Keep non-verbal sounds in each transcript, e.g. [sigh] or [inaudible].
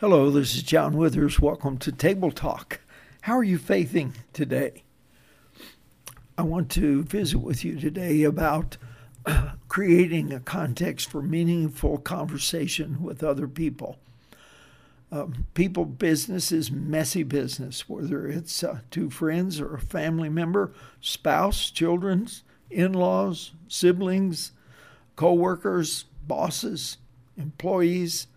Hello, this is John Withers. Welcome to Table Talk. How are you faithing today? I want to visit with you today about [clears throat] creating a context for meaningful conversation with other people. Um, people business is messy business, whether it's uh, two friends or a family member, spouse, children, in laws, siblings, co workers, bosses, employees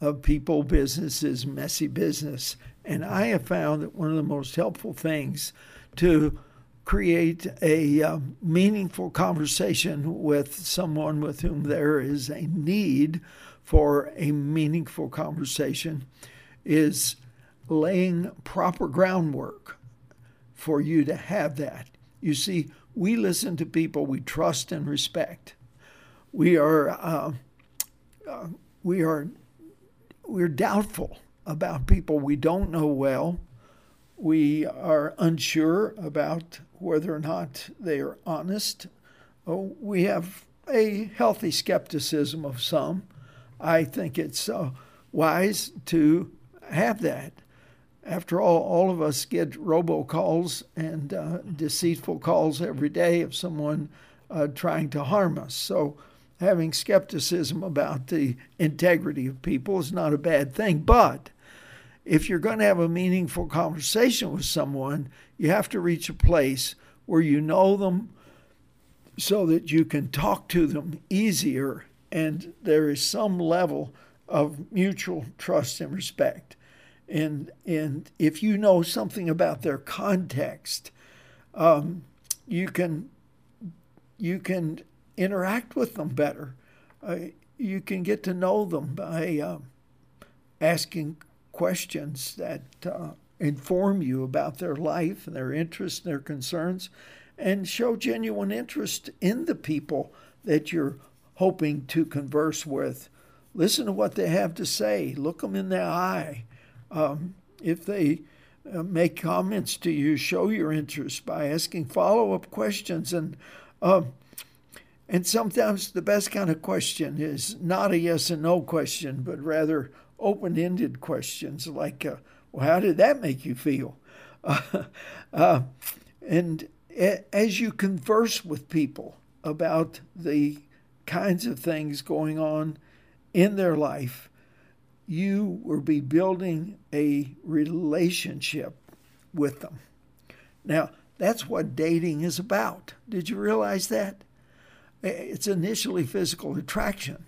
of people business is messy business. And I have found that one of the most helpful things to create a uh, meaningful conversation with someone with whom there is a need for a meaningful conversation is laying proper groundwork for you to have that. You see, we listen to people we trust and respect. We are uh, uh, we are we're doubtful about people we don't know well. We are unsure about whether or not they are honest. Oh, we have a healthy skepticism of some. I think it's uh, wise to have that. After all, all of us get robocalls and uh, deceitful calls every day of someone uh, trying to harm us. So having skepticism about the integrity of people is not a bad thing. But if you're going to have a meaningful conversation with someone, you have to reach a place where you know them so that you can talk to them easier and there is some level of mutual trust and respect. And, and if you know something about their context, um, you can you can interact with them better. Uh, you can get to know them by uh, asking questions that uh, inform you about their life and their interests and their concerns and show genuine interest in the people that you're hoping to converse with. Listen to what they have to say, look them in the eye. Um, if they uh, make comments to you, show your interest by asking follow up questions and um, and sometimes the best kind of question is not a yes and no question, but rather open ended questions like, uh, well, how did that make you feel? [laughs] Uh, uh, and as you converse with people about the kinds of things going on in their life, you will be building a relationship with them. Now, that's what dating is about. Did you realize that? It's initially physical attraction,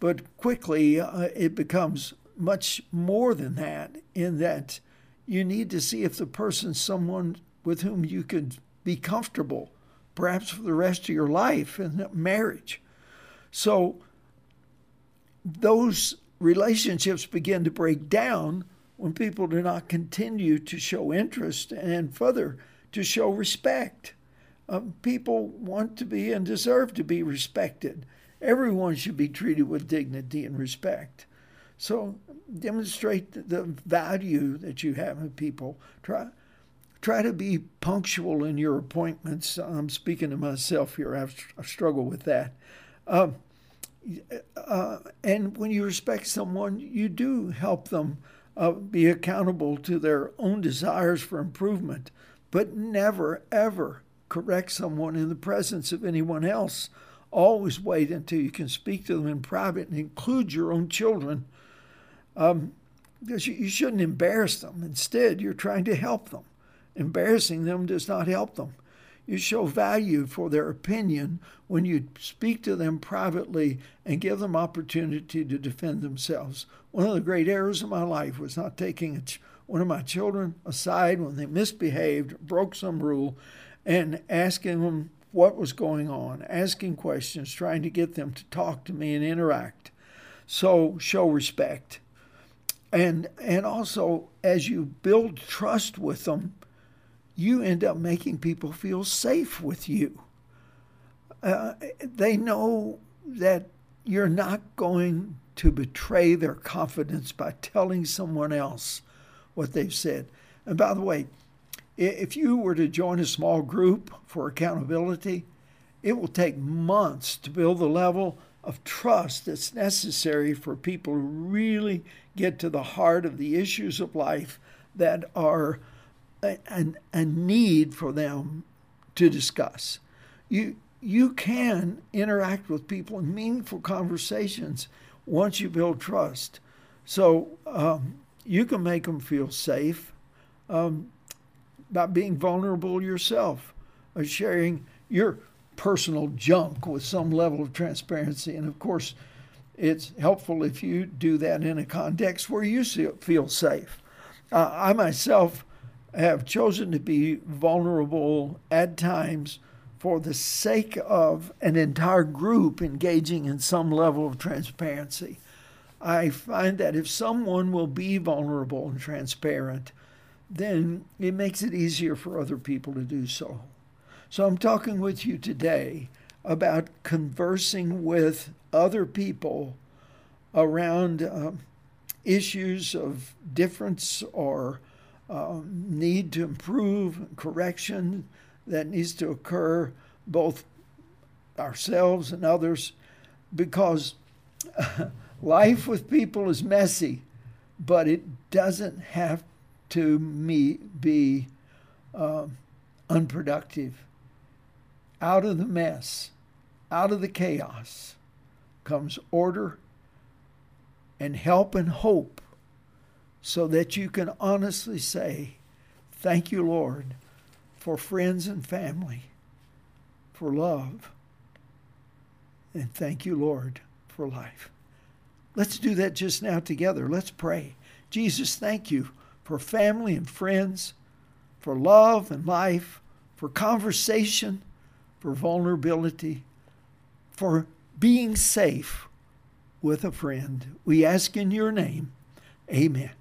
but quickly uh, it becomes much more than that, in that you need to see if the person's someone with whom you could be comfortable, perhaps for the rest of your life in marriage. So those relationships begin to break down when people do not continue to show interest and further to show respect. Um, people want to be and deserve to be respected. Everyone should be treated with dignity and respect. So demonstrate the value that you have in people. Try try to be punctual in your appointments. I'm speaking to myself here. I've, I've struggled with that. Um, uh, and when you respect someone, you do help them uh, be accountable to their own desires for improvement, but never, ever correct someone in the presence of anyone else. Always wait until you can speak to them in private and include your own children. Um, because you, you shouldn't embarrass them. Instead, you're trying to help them. Embarrassing them does not help them. You show value for their opinion when you speak to them privately and give them opportunity to defend themselves. One of the great errors of my life was not taking one of my children aside when they misbehaved, broke some rule, and asking them what was going on, asking questions, trying to get them to talk to me and interact. So show respect. And and also as you build trust with them, you end up making people feel safe with you. Uh, they know that you're not going to betray their confidence by telling someone else what they've said. And by the way, if you were to join a small group for accountability, it will take months to build the level of trust that's necessary for people to really get to the heart of the issues of life that are a, a, a need for them to discuss. You, you can interact with people in meaningful conversations once you build trust. So um, you can make them feel safe um, by being vulnerable yourself, or sharing your personal junk with some level of transparency. And of course, it's helpful if you do that in a context where you feel safe. Uh, I myself have chosen to be vulnerable at times for the sake of an entire group engaging in some level of transparency. I find that if someone will be vulnerable and transparent, then it makes it easier for other people to do so. So I'm talking with you today about conversing with other people around um, issues of difference or um, need to improve, correction that needs to occur, both ourselves and others, because [laughs] life with people is messy, but it doesn't have to me be uh, unproductive. Out of the mess, out of the chaos, comes order and help and hope so that you can honestly say, Thank you, Lord, for friends and family, for love, and thank you, Lord, for life. Let's do that just now together. Let's pray. Jesus, thank you for family and friends, for love and life, for conversation, for vulnerability, for being safe with a friend. We ask in your name. Amen.